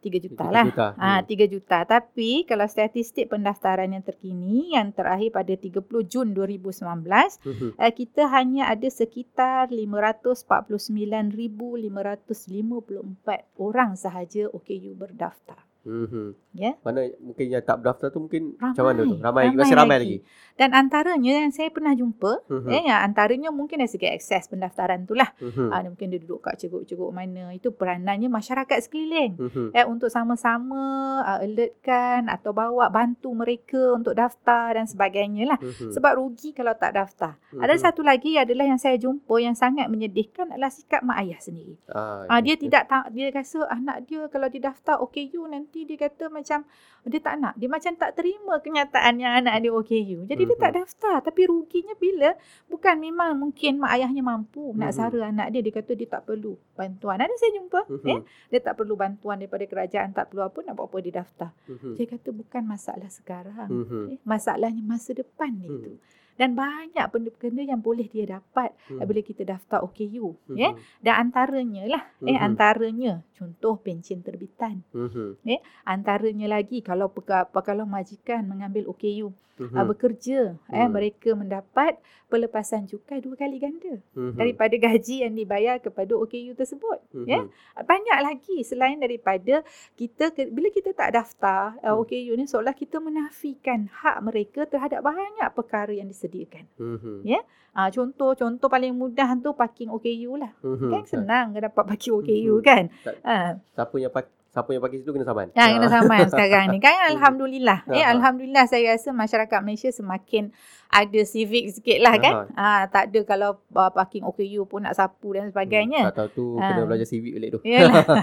Speaker 3: 3 juta 3 lah. Juta. Ha, 3 hmm. juta. Tapi kalau statistik pendaftaran yang terkini yang terakhir pada 30 Jun 2019, hmm. uh, kita hanya ada sekitar 549,554 orang sahaja OKU berdaftar. Mm-hmm.
Speaker 2: Yeah. Mana mungkin yang tak berdaftar tu mungkin ramai. macam mana tu? Ramai, ramai masih ramai lagi.
Speaker 3: lagi. Dan antaranya yang saya pernah jumpa, mm-hmm. eh, yang antaranya mungkin dari segi akses pendaftaran tu lah. Mm-hmm. Uh, mungkin dia duduk kat ceruk-ceruk mana. Itu peranannya masyarakat sekeliling. Mm-hmm. Eh, untuk sama-sama uh, alertkan atau bawa bantu mereka untuk daftar dan sebagainya lah. Mm-hmm. Sebab rugi kalau tak daftar. Mm-hmm. Ada satu lagi adalah yang saya jumpa yang sangat menyedihkan adalah sikap mak ayah sendiri. Ah, uh, dia tidak, dia rasa anak dia kalau didaftar OKU nanti nanti dia kata macam dia tak nak. Dia macam tak terima kenyataan yang anak dia OKU. Jadi mm-hmm. dia tak mhm. daftar. Tapi ruginya bila bukan memang mungkin mak ayahnya mampu mm-hmm. nak mhm. sara anak dia. Dia kata dia tak perlu bantuan. Ada saya jumpa. Mm-hmm. Eh? Dia tak perlu bantuan daripada kerajaan. Tak perlu apa nak buat apa dia daftar. Mm-hmm. Dia kata bukan masalah sekarang. Mm-hmm. Eh? Masalahnya masa depan mm-hmm. itu dan banyak benda-benda yang boleh dia dapat hmm. bila kita daftar OKU hmm. ya dan antaranya lah eh, hmm. eh antaranya contoh pencen terbitan hmm. eh antaranya lagi kalau kalau majikan mengambil OKU mm-hmm. uh, bekerja mm-hmm. eh mereka mendapat pelepasan cukai dua kali ganda mm-hmm. daripada gaji yang dibayar kepada OKU tersebut mm-hmm. ya banyak lagi selain daripada kita bila kita tak daftar uh, mm. OKU ni seolah kita menafikan hak mereka terhadap banyak perkara yang disediakan mm-hmm. ya uh, contoh contoh paling mudah tu parking OKU lah mm-hmm. kan senang dapat parking OKU mm-hmm. kan
Speaker 2: uh. siapa yang parking Siapa yang pakai situ kena saman.
Speaker 3: Ya, kena saman sekarang ni. Kan alhamdulillah. eh alhamdulillah saya rasa masyarakat Malaysia semakin ada civic sikit lah kan. Ha, tak ada kalau uh, parking OKU pun nak sapu dan sebagainya.
Speaker 2: Hmm, tak tahu tu ha. kena belajar civic balik tu.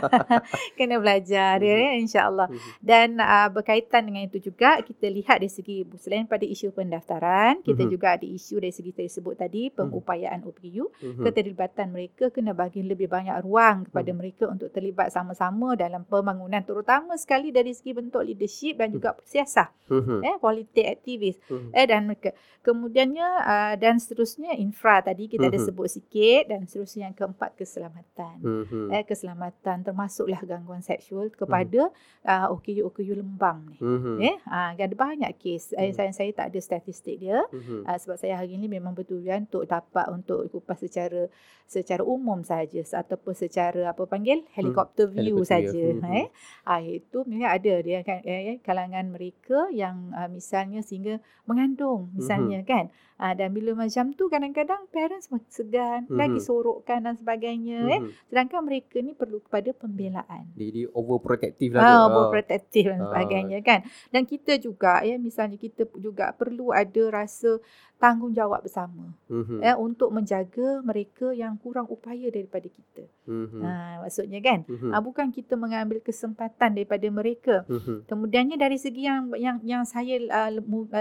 Speaker 3: kena belajar dia hmm. ya, insyaAllah. Hmm. Dan uh, berkaitan dengan itu juga kita lihat dari segi selain pada isu pendaftaran, kita hmm. juga ada isu dari segi saya sebut tadi pengupayaan OKU. Hmm. Keterlibatan mereka kena bagi lebih banyak ruang kepada hmm. mereka untuk terlibat sama-sama dalam pembangunan terutama sekali dari segi bentuk leadership dan juga siasah. Hmm. Eh, politik aktivis. Hmm. Eh, dan mereka Kemudiannya uh, dan seterusnya infra tadi kita uh-huh. ada mhm. sebut sikit dan seterusnya yang keempat keselamatan. Uh-huh. Eh keselamatan termasuklah gangguan seksual kepada uh-huh. uh, OKU OKU Lembang ni. Uh-huh. Eh uh, ada banyak kes. Uh-huh. saya saya tak ada statistik dia uh-huh. uh, sebab saya hari ini memang betul kan untuk dapat untuk kupas secara secara umum saja ataupun secara apa panggil helikopter view uh-huh. saja uh-huh. eh. Uh, itu memang ada dia kan eh, kalangan mereka yang uh, misalnya sehingga mengandung misalnya kan. Uh, dan bila macam tu kadang-kadang parents segan, mm-hmm. lagi sorokkan dan sebagainya mm-hmm. eh. Sedangkan mereka ni perlu kepada pembelaan.
Speaker 2: Jadi overprotective lah.
Speaker 3: Ah, uh, overprotective dan sebagainya kan. Dan kita juga ya misalnya kita juga perlu ada rasa tanggungjawab bersama mm-hmm. ya untuk menjaga mereka yang kurang upaya daripada kita. Mm-hmm. Ha maksudnya kan mm-hmm. ha, bukan kita mengambil kesempatan daripada mereka. Mm-hmm. Kemudiannya dari segi yang yang yang saya uh,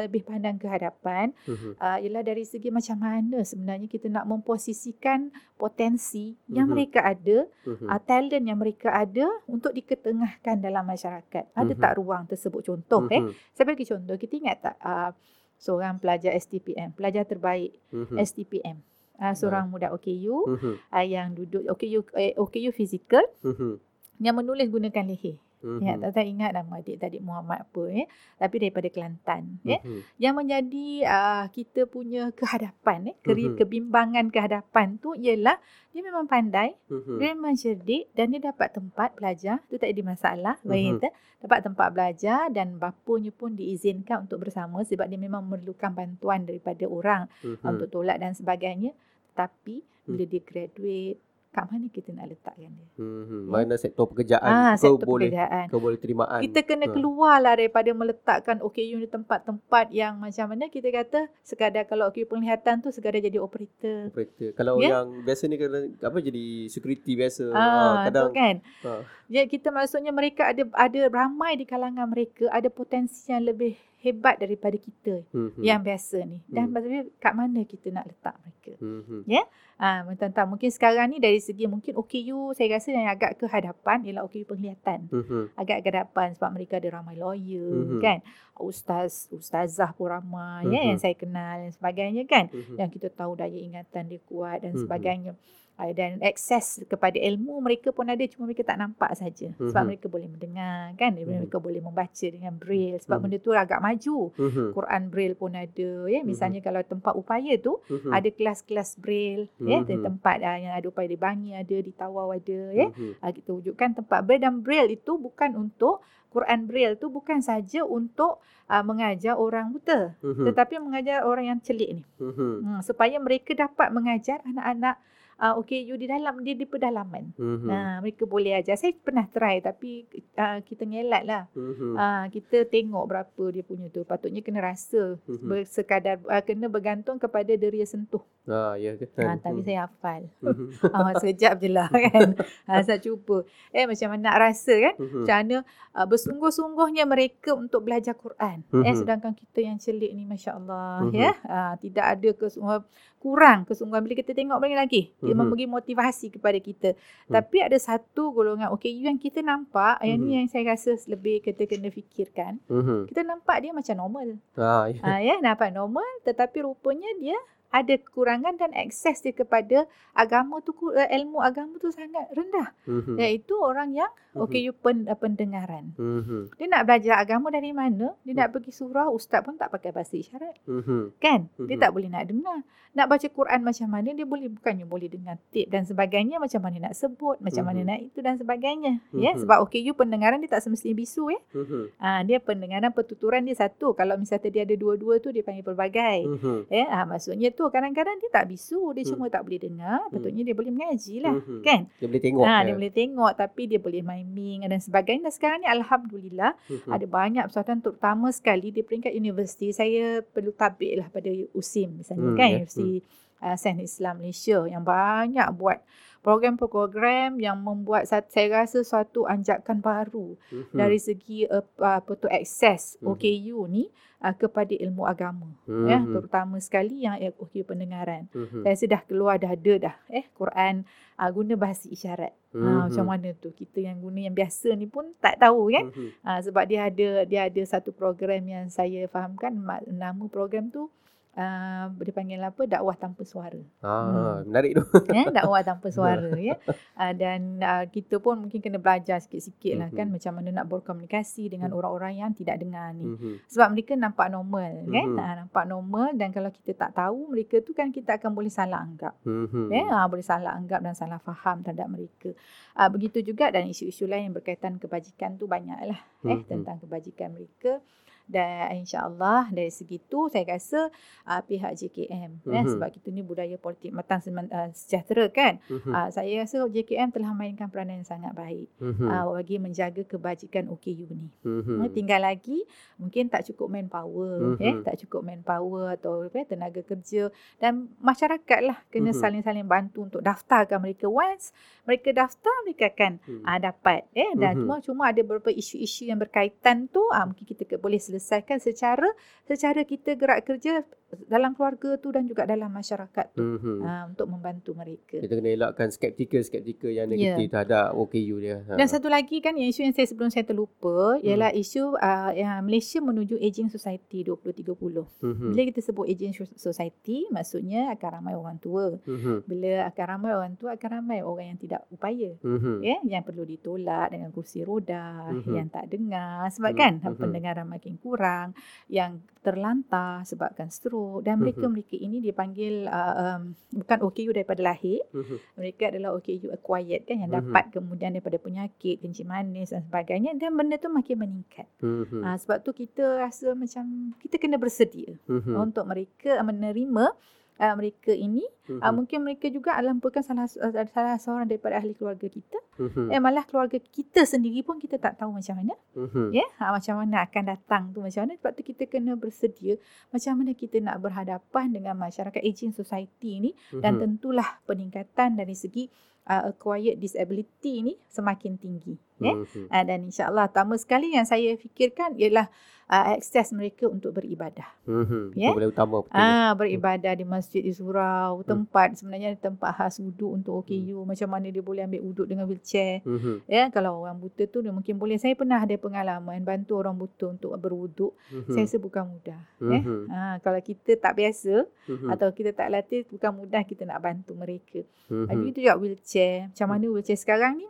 Speaker 3: lebih pandang ke hadapan mm-hmm. uh, ialah dari segi macam mana sebenarnya kita nak memposisikan potensi mm-hmm. yang mereka ada, mm-hmm. uh, talent yang mereka ada untuk diketengahkan dalam masyarakat. Ada mm-hmm. tak ruang tersebut contoh mm-hmm. eh. Saya bagi contoh kita ingat tak uh, seorang pelajar STPM, pelajar terbaik mm-hmm. STPM. Uh, seorang muda OKU mm-hmm. uh, yang duduk OKU eh, OKU fizikal mm-hmm. yang menulis gunakan leher. Mm-hmm. Ya, tak, tak ingat nama adik tadi Muhammad apa ya. Tapi daripada Kelantan ya. Mm-hmm. Yang menjadi uh, kita punya kehadapan ya, ke- mm-hmm. kebimbangan kehadapan tu ialah dia memang pandai, mm-hmm. dia memang cerdik dan dia dapat tempat belajar. Tu tak ada masalah. Mm-hmm. Baik dapat tempat belajar dan bapaknya pun diizinkan untuk bersama sebab dia memang memerlukan bantuan daripada orang mm-hmm. untuk tolak dan sebagainya. Tapi bila dia graduate kat mana kita nak letakkan dia.
Speaker 2: Hmm, mana sektor pekerjaan ah, kau sektor boleh pekerjaan. kau boleh terimaan.
Speaker 3: Kita kena ha. keluarlah daripada meletakkan OKU di tempat-tempat yang macam mana kita kata sekadar kalau OKU penglihatan tu sekadar jadi operator.
Speaker 2: Operator. Kalau yeah? yang biasa ni kena apa jadi security biasa.
Speaker 3: Ah, ha, kadang kan. Ha. Ya kita maksudnya mereka ada ada ramai di kalangan mereka ada potensi yang lebih hebat daripada kita mm-hmm. yang biasa ni. Dan mm. maksudnya kat mana kita nak letak mereka. Mm-hmm. Ya. Ah ha, tentang mungkin sekarang ni dari segi mungkin OKU saya rasa yang agak ke hadapan ialah OKU penglihatan. Mm-hmm. Agak ke hadapan sebab mereka ada ramai lawyer mm-hmm. kan. Ustaz, ustazah pun ramai mm-hmm. ya yang saya kenal dan sebagainya kan. Mm-hmm. Yang kita tahu daya ingatan dia kuat dan mm-hmm. sebagainya. Ah, dan akses kepada ilmu mereka pun ada cuma mereka tak nampak saja sebab mm-hmm. mereka boleh mendengar kan mm-hmm. mereka boleh membaca dengan braille sebab mm-hmm. benda tu agak maju mm-hmm. Quran braille pun ada ya misalnya mm-hmm. kalau tempat upaya tu mm-hmm. ada kelas-kelas braille mm-hmm. ya di tempat uh, yang ada upaya di Bangi ada di Tawau ada ya mm-hmm. uh, kita wujudkan tempat braille dan braille itu bukan untuk Quran braille tu bukan saja untuk uh, mengajar orang buta mm-hmm. tetapi mengajar orang yang celik ni mm-hmm. hmm, supaya mereka dapat mengajar anak-anak uh, okay you di dalam dia di pedalaman. Mm-hmm. Uh, mereka boleh ajar. Saya pernah try tapi uh, kita ngelat lah. Mm-hmm. Uh, kita tengok berapa dia punya tu. Patutnya kena rasa mm-hmm. sekadar uh, kena bergantung kepada deria sentuh
Speaker 2: Ah, ya ke?
Speaker 3: Ha, tapi
Speaker 2: Hmm.
Speaker 3: saya hafal.
Speaker 2: Mhm.
Speaker 3: ha, sekejap je lah kan. Ha, saya cuba. Eh macam mana nak rasa kan?
Speaker 2: Mhm.
Speaker 3: Macam mana uh, bersungguh-sungguhnya mereka untuk belajar Quran. Eh
Speaker 2: Mhm.
Speaker 3: sedangkan kita yang celik ni masya-Allah
Speaker 2: Mhm.
Speaker 3: ya. Uh, tidak ada kesungguhan kurang kesungguhan bila kita tengok lagi lagi. Dia
Speaker 2: Mhm.
Speaker 3: memberi motivasi kepada kita.
Speaker 2: Hmm.
Speaker 3: Tapi ada satu golongan OKU yang kita nampak yang ni
Speaker 2: Mhm.
Speaker 3: yang saya rasa lebih kita kena fikirkan.
Speaker 2: Mhm.
Speaker 3: Kita nampak dia macam normal.
Speaker 2: Ah, ya.
Speaker 3: Ha, ya, nampak normal tetapi rupanya dia ada kekurangan dan akses dia kepada agama tu eh, ilmu agama tu sangat rendah
Speaker 2: Mhm.
Speaker 3: iaitu orang yang
Speaker 2: Mhm.
Speaker 3: okey pen, eh, pendengaran
Speaker 2: Mhm.
Speaker 3: dia nak belajar agama dari mana dia nak pergi surau ustaz pun tak pakai bahasa isyarat
Speaker 2: Mhm.
Speaker 3: kan dia
Speaker 2: Mhm.
Speaker 3: tak boleh nak dengar nak baca Quran macam mana dia boleh bukannya boleh dengar tip dan sebagainya macam mana nak sebut macam mana
Speaker 2: Mhm.
Speaker 3: nak itu dan sebagainya ya
Speaker 2: Mhm.
Speaker 3: sebab OKU pendengaran dia tak semestinya bisu ya
Speaker 2: Mhm.
Speaker 3: Ah dia pendengaran pertuturan dia satu kalau misalnya dia ada dua-dua tu dia panggil pelbagai
Speaker 2: Mhm.
Speaker 3: Ya, ah, maksudnya tu kadang-kadang dia tak bisu, dia
Speaker 2: Hmm.
Speaker 3: cuma tak boleh dengar, patutnya dia boleh mengaji lah.
Speaker 2: Mhm.
Speaker 3: Kan?
Speaker 2: Dia boleh tengok.
Speaker 3: Ha,
Speaker 2: ya.
Speaker 3: dia boleh tengok tapi dia boleh miming dan sebagainya. Dan sekarang ni alhamdulillah
Speaker 2: Mhm.
Speaker 3: ada banyak pesawatan terutama sekali di peringkat universiti. Saya perlu tabik lah pada USIM misalnya
Speaker 2: Hmm,
Speaker 3: kan,
Speaker 2: ya.
Speaker 3: Universiti uh, Sains Islam Malaysia yang banyak buat program-program yang membuat saya rasa suatu anjakan baru
Speaker 2: Mhm.
Speaker 3: dari segi uh, apa tu akses
Speaker 2: Mhm.
Speaker 3: OKU ni uh, kepada ilmu agama ya
Speaker 2: Mhm.
Speaker 3: terutama sekali yang OKU pendengaran.
Speaker 2: Mhm.
Speaker 3: Saya sudah keluar dah ada dah eh Quran uh, guna bahasa isyarat. Ha,
Speaker 2: Mhm.
Speaker 3: macam mana tu kita yang guna yang biasa ni pun tak tahu kan.
Speaker 2: Mhm.
Speaker 3: Ha, sebab dia ada dia ada satu program yang saya fahamkan ma- nama program tu uh, dia panggil apa dakwah tanpa suara.
Speaker 2: Ah,
Speaker 3: Hmm.
Speaker 2: menarik tu.
Speaker 3: ya dakwah tanpa suara ya. Uh, dan uh, kita pun mungkin kena belajar sikit-sikit lah kan
Speaker 2: Mhm.
Speaker 3: macam mana nak berkomunikasi dengan
Speaker 2: Mhm.
Speaker 3: orang-orang yang tidak dengar ni.
Speaker 2: Mhm.
Speaker 3: Sebab mereka nampak normal kan.
Speaker 2: Mhm.
Speaker 3: Ha, nampak normal dan kalau kita tak tahu mereka tu kan kita akan boleh salah anggap.
Speaker 2: Mhm.
Speaker 3: Ya, ha, boleh salah anggap dan salah faham terhadap mereka. Ha, begitu juga dan isu-isu lain yang berkaitan kebajikan tu banyaklah eh
Speaker 2: Mhm.
Speaker 3: tentang kebajikan mereka dan insya-Allah dari segi tu saya rasa uh, pihak JKM eh
Speaker 2: Mhm.
Speaker 3: sebab kita ni budaya politik matang uh, sejahtera kan.
Speaker 2: Mhm.
Speaker 3: Uh, saya rasa JKM telah mainkan peranan yang sangat baik
Speaker 2: Mhm.
Speaker 3: uh, bagi menjaga kebajikan OKU ni. Hmm. Tinggal lagi mungkin tak cukup manpower
Speaker 2: Mhm.
Speaker 3: eh tak cukup manpower atau apa tenaga kerja dan masyarakat lah kena
Speaker 2: Mhm.
Speaker 3: saling-saling bantu untuk daftarkan mereka once mereka daftar mereka akan
Speaker 2: Mhm.
Speaker 3: ah dapat eh dan
Speaker 2: Mhm.
Speaker 3: cuma cuma ada beberapa isu-isu yang berkaitan tu ah mungkin kita boleh selesaikan secara secara kita gerak kerja dalam keluarga tu dan juga dalam masyarakat tu
Speaker 2: Mhm.
Speaker 3: ah, untuk membantu mereka.
Speaker 2: Kita kena elakkan skeptikal-skeptikal yang
Speaker 3: Ya.
Speaker 2: negatif terhadap OKU dia. Ha.
Speaker 3: Dan satu lagi kan yang isu yang saya sebelum saya terlupa ialah isu uh, yang Malaysia menuju aging society 2030.
Speaker 2: Mhm.
Speaker 3: Bila kita sebut aging so- society maksudnya akan ramai orang tua.
Speaker 2: Mhm.
Speaker 3: Bila akan ramai orang tua akan ramai orang yang tidak upaya.
Speaker 2: Mhm.
Speaker 3: Ya, yang perlu ditolak dengan kursi roda,
Speaker 2: Mhm.
Speaker 3: yang tak dengar sebab
Speaker 2: Mhm.
Speaker 3: kan
Speaker 2: Mhm.
Speaker 3: pendengaran makin kurang, yang terlantar sebabkan stroke dan
Speaker 2: Mhm.
Speaker 3: mereka-mereka ini dipanggil uh, um, bukan OKU daripada lahir,
Speaker 2: Mhm.
Speaker 3: mereka adalah OKU acquired kan yang
Speaker 2: Mhm.
Speaker 3: dapat kemudian daripada penyakit, kencing manis dan sebagainya dan benda tu makin meningkat.
Speaker 2: Mhm.
Speaker 3: Ha, sebab tu kita rasa macam kita kena bersedia
Speaker 2: Mhm.
Speaker 3: untuk mereka menerima uh, mereka ini.
Speaker 2: Mhm.
Speaker 3: Uh, mungkin mereka juga adalah merupakan salah uh, salah seorang daripada ahli keluarga kita.
Speaker 2: Mhm.
Speaker 3: Eh malah keluarga kita sendiri pun kita tak tahu macam mana.
Speaker 2: Mhm.
Speaker 3: Ya, ha, macam mana akan datang tu macam mana. Sebab tu kita kena bersedia macam mana kita nak berhadapan dengan masyarakat aging society ni dan
Speaker 2: Mhm.
Speaker 3: tentulah peningkatan dari segi uh, acquired disability ni semakin tinggi.
Speaker 2: Mhm.
Speaker 3: Uh, dan insyaAllah pertama sekali yang saya fikirkan ialah uh, akses mereka untuk beribadah.
Speaker 2: Mhm.
Speaker 3: Ya.
Speaker 2: Itu utama betul.
Speaker 3: Ah beribadah di masjid di surau,
Speaker 2: Hmm.
Speaker 3: tempat sebenarnya tempat khas wuduk untuk OKU. Macam mana dia boleh ambil wuduk dengan wheelchair.
Speaker 2: Mhm.
Speaker 3: Ya, kalau orang buta tu dia mungkin boleh. Saya pernah ada pengalaman bantu orang buta untuk berwuduk.
Speaker 2: Mhm.
Speaker 3: Saya rasa bukan mudah. Eh?
Speaker 2: Mhm.
Speaker 3: Ha, kalau kita tak biasa
Speaker 2: Mhm.
Speaker 3: atau kita tak latih bukan mudah kita nak bantu mereka.
Speaker 2: Mhm.
Speaker 3: Lagi itu juga wheelchair. Macam mana wheelchair sekarang ni?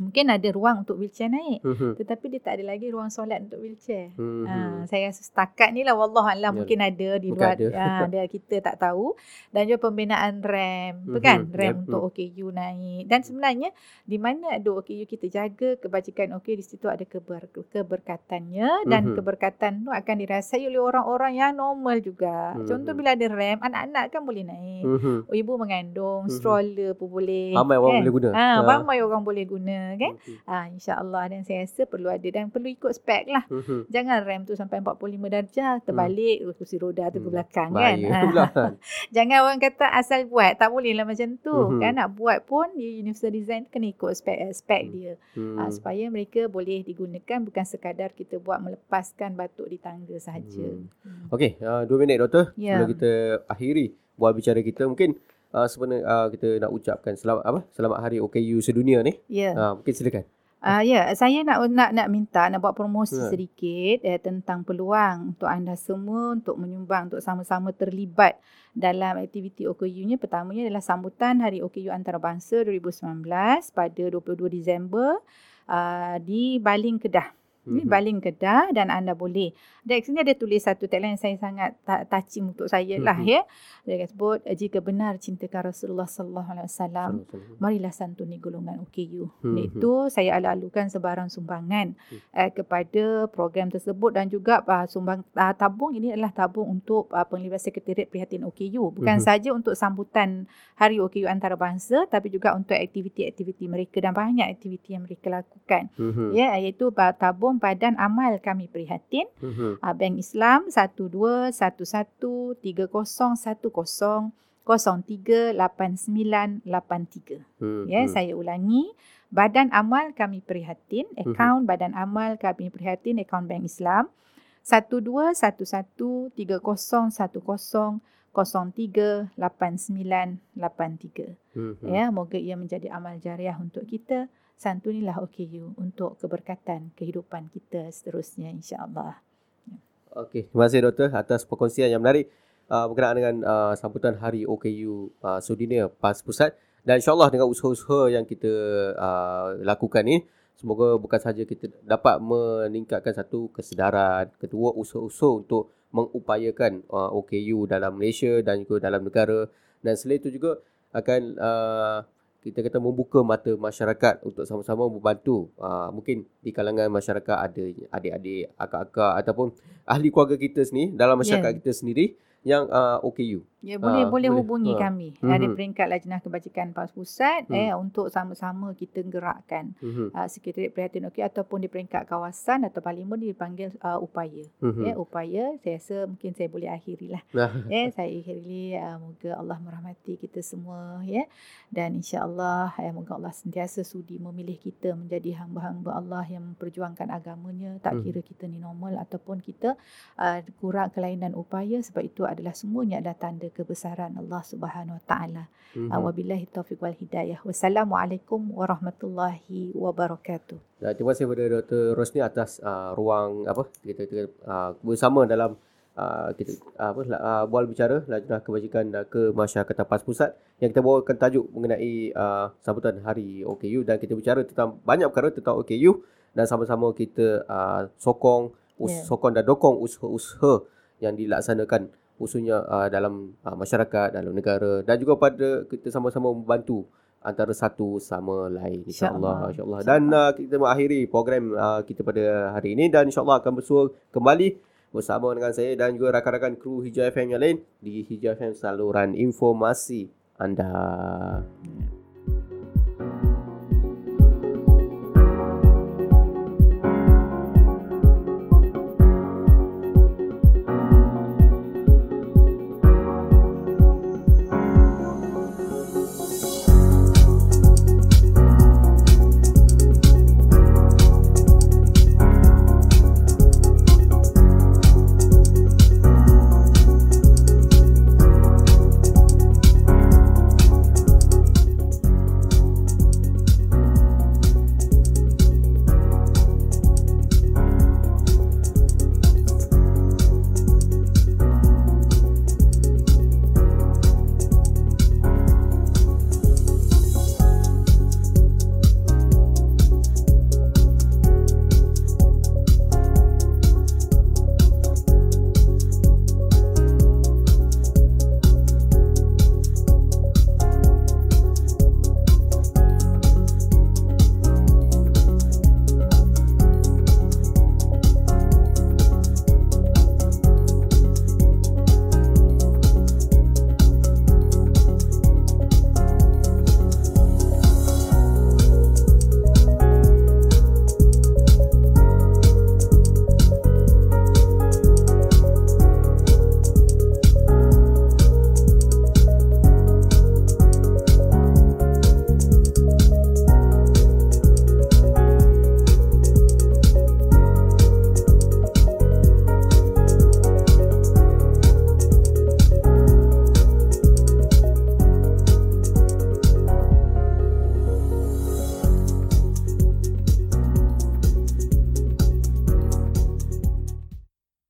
Speaker 3: Mungkin ada ruang untuk wheelchair naik.
Speaker 2: Mhm.
Speaker 3: Tetapi dia tak ada lagi ruang solat untuk wheelchair.
Speaker 2: Mhm.
Speaker 3: Ha, saya rasa setakat ni lah wallah alam
Speaker 2: Ya.
Speaker 3: mungkin ada di luar
Speaker 2: ada.
Speaker 3: ha, dia kita tak tahu dan juga pembinaan RAM tu
Speaker 2: Mhm.
Speaker 3: kan RAM
Speaker 2: Yep.
Speaker 3: untuk OKU naik dan sebenarnya di mana ada OKU kita jaga kebajikan OKU di situ ada keber, keberkatannya dan
Speaker 2: Mhm.
Speaker 3: keberkatan tu akan dirasai oleh orang-orang yang normal juga contoh
Speaker 2: Mhm.
Speaker 3: bila ada RAM anak-anak kan boleh naik. Oh, ibu mengandung,
Speaker 2: Mhm.
Speaker 3: stroller pun boleh.
Speaker 2: Ramai orang boleh guna.
Speaker 3: Ha,
Speaker 2: Ha.
Speaker 3: ramai orang boleh guna. Kan. Okay. Ha, InsyaAllah dan saya rasa perlu ada dan perlu ikut spek lah. Hmm. Jangan rem tu sampai 45 darjah terbalik hmm. kursi roda tu ke belakang hmm. kan. Ha. Jangan orang kata asal buat. Tak boleh lah macam tu. Hmm. Kan nak buat pun di Universal Design kena ikut spek, spek hmm. dia. Hmm. Ha, supaya mereka boleh digunakan bukan sekadar kita buat melepaskan batuk di tangga sahaja. Hmm.
Speaker 2: Hmm. Okey, uh, dua minit doktor. Yeah. Sebelum kita akhiri buat bicara kita mungkin uh, sebenarnya uh, kita nak ucapkan selamat apa? Selamat Hari OKU sedunia ni.
Speaker 3: Ya. Yeah. Uh,
Speaker 2: mungkin silakan.
Speaker 3: Uh, ya, yeah. saya nak nak nak minta nak buat promosi yeah. sedikit eh, tentang peluang untuk anda semua untuk menyumbang untuk sama-sama terlibat dalam aktiviti OKU-nya. Pertamanya adalah sambutan Hari OKU Antarabangsa 2019 pada 22 Disember uh, di Baling Kedah. Ini mm-hmm. baling kedah dan anda boleh. Dari sini ada tulis satu tagline yang saya sangat touching untuk saya lah mm-hmm. ya. Dia sebut jika benar cintakan Rasulullah sallallahu alaihi wasallam marilah santuni golongan OKU. Mm-hmm. Itu saya ala-alukan sebarang sumbangan mm-hmm. eh, kepada program tersebut dan juga uh, sumbang uh, tabung ini adalah tabung untuk uh, penglibatan sekretariat prihatin OKU. Bukan mm-hmm. saja untuk sambutan Hari OKU antarabangsa tapi juga untuk aktiviti-aktiviti mereka dan banyak aktiviti yang mereka lakukan. Mm-hmm. Ya iaitu uh, tabung Badan Amal Kami Prihatin. Mm-hmm uh, Bank Islam 12113030038983. Hmm, ya, hmm. saya ulangi. Badan Amal Kami Prihatin, hmm. akaun hmm. Badan Amal Kami Prihatin, akaun Bank Islam 1211301010038983. Hmm, hmm. Ya, moga ia menjadi amal jariah untuk kita. Santunilah OKU untuk keberkatan kehidupan kita seterusnya insya-Allah.
Speaker 2: Okey, terima kasih doktor atas perkongsian yang menarik uh, berkenaan dengan uh, sambutan Hari OKU uh, Sudinia PAS Pusat dan insyaAllah dengan usaha-usaha yang kita uh, lakukan ni semoga bukan sahaja kita dapat meningkatkan satu kesedaran, kedua usaha-usaha untuk mengupayakan uh, OKU dalam Malaysia dan juga dalam negara dan selain itu juga akan uh, kita kata membuka mata masyarakat untuk sama-sama membantu uh, mungkin di kalangan masyarakat ada adik-adik, akak-akak ataupun ahli keluarga kita sendiri dalam masyarakat yeah. kita sendiri yang uh, OKU.
Speaker 3: Ya boleh uh, boleh hubungi uh. kami mm-hmm. dari peringkat Lajnah Kebajikan PAS Pusat mm. eh untuk sama-sama kita gerakkan mm-hmm. uh, sekretariat prihatin okey ataupun di peringkat kawasan atau parlimen dipanggil uh, upaya. Mm-hmm. Ya upaya saya rasa mungkin saya boleh akhirilah. ya saya akhiri uh, moga Allah merahmati kita semua ya dan insya-Allah eh, moga Allah sentiasa sudi memilih kita menjadi hamba-hamba Allah yang memperjuangkan agamanya tak mm. kira kita ni normal ataupun kita uh, kurang kelainan upaya sebab itu adalah semuanya adalah tanda kebesaran Allah Subhanahu Wa Taala. Mm-hmm. Wabillahi taufiq wal hidayah. Wassalamualaikum warahmatullahi wabarakatuh.
Speaker 2: Dan terima kasih kepada Dr. Rosni atas uh, ruang apa kita kita uh, bersama dalam uh, kita uh, apa uh, bual bicara lajnah kebajikan uh, ke masyarakat PAS Pusat yang kita bawakan tajuk mengenai uh, sambutan hari OKU dan kita bicara tentang banyak perkara tentang OKU dan sama-sama kita uh, sokong us- yeah. sokong dan dokong usaha-usaha yang dilaksanakan khususnya uh, dalam uh, masyarakat, dalam negara dan juga pada kita sama-sama membantu antara satu sama lain insyaallah. insyaallah. Dan uh, kita mengakhiri program uh, kita pada hari ini dan insyaallah akan bersua kembali bersama dengan saya dan juga rakan-rakan kru Hijau FM yang lain di Hijau FM saluran informasi anda.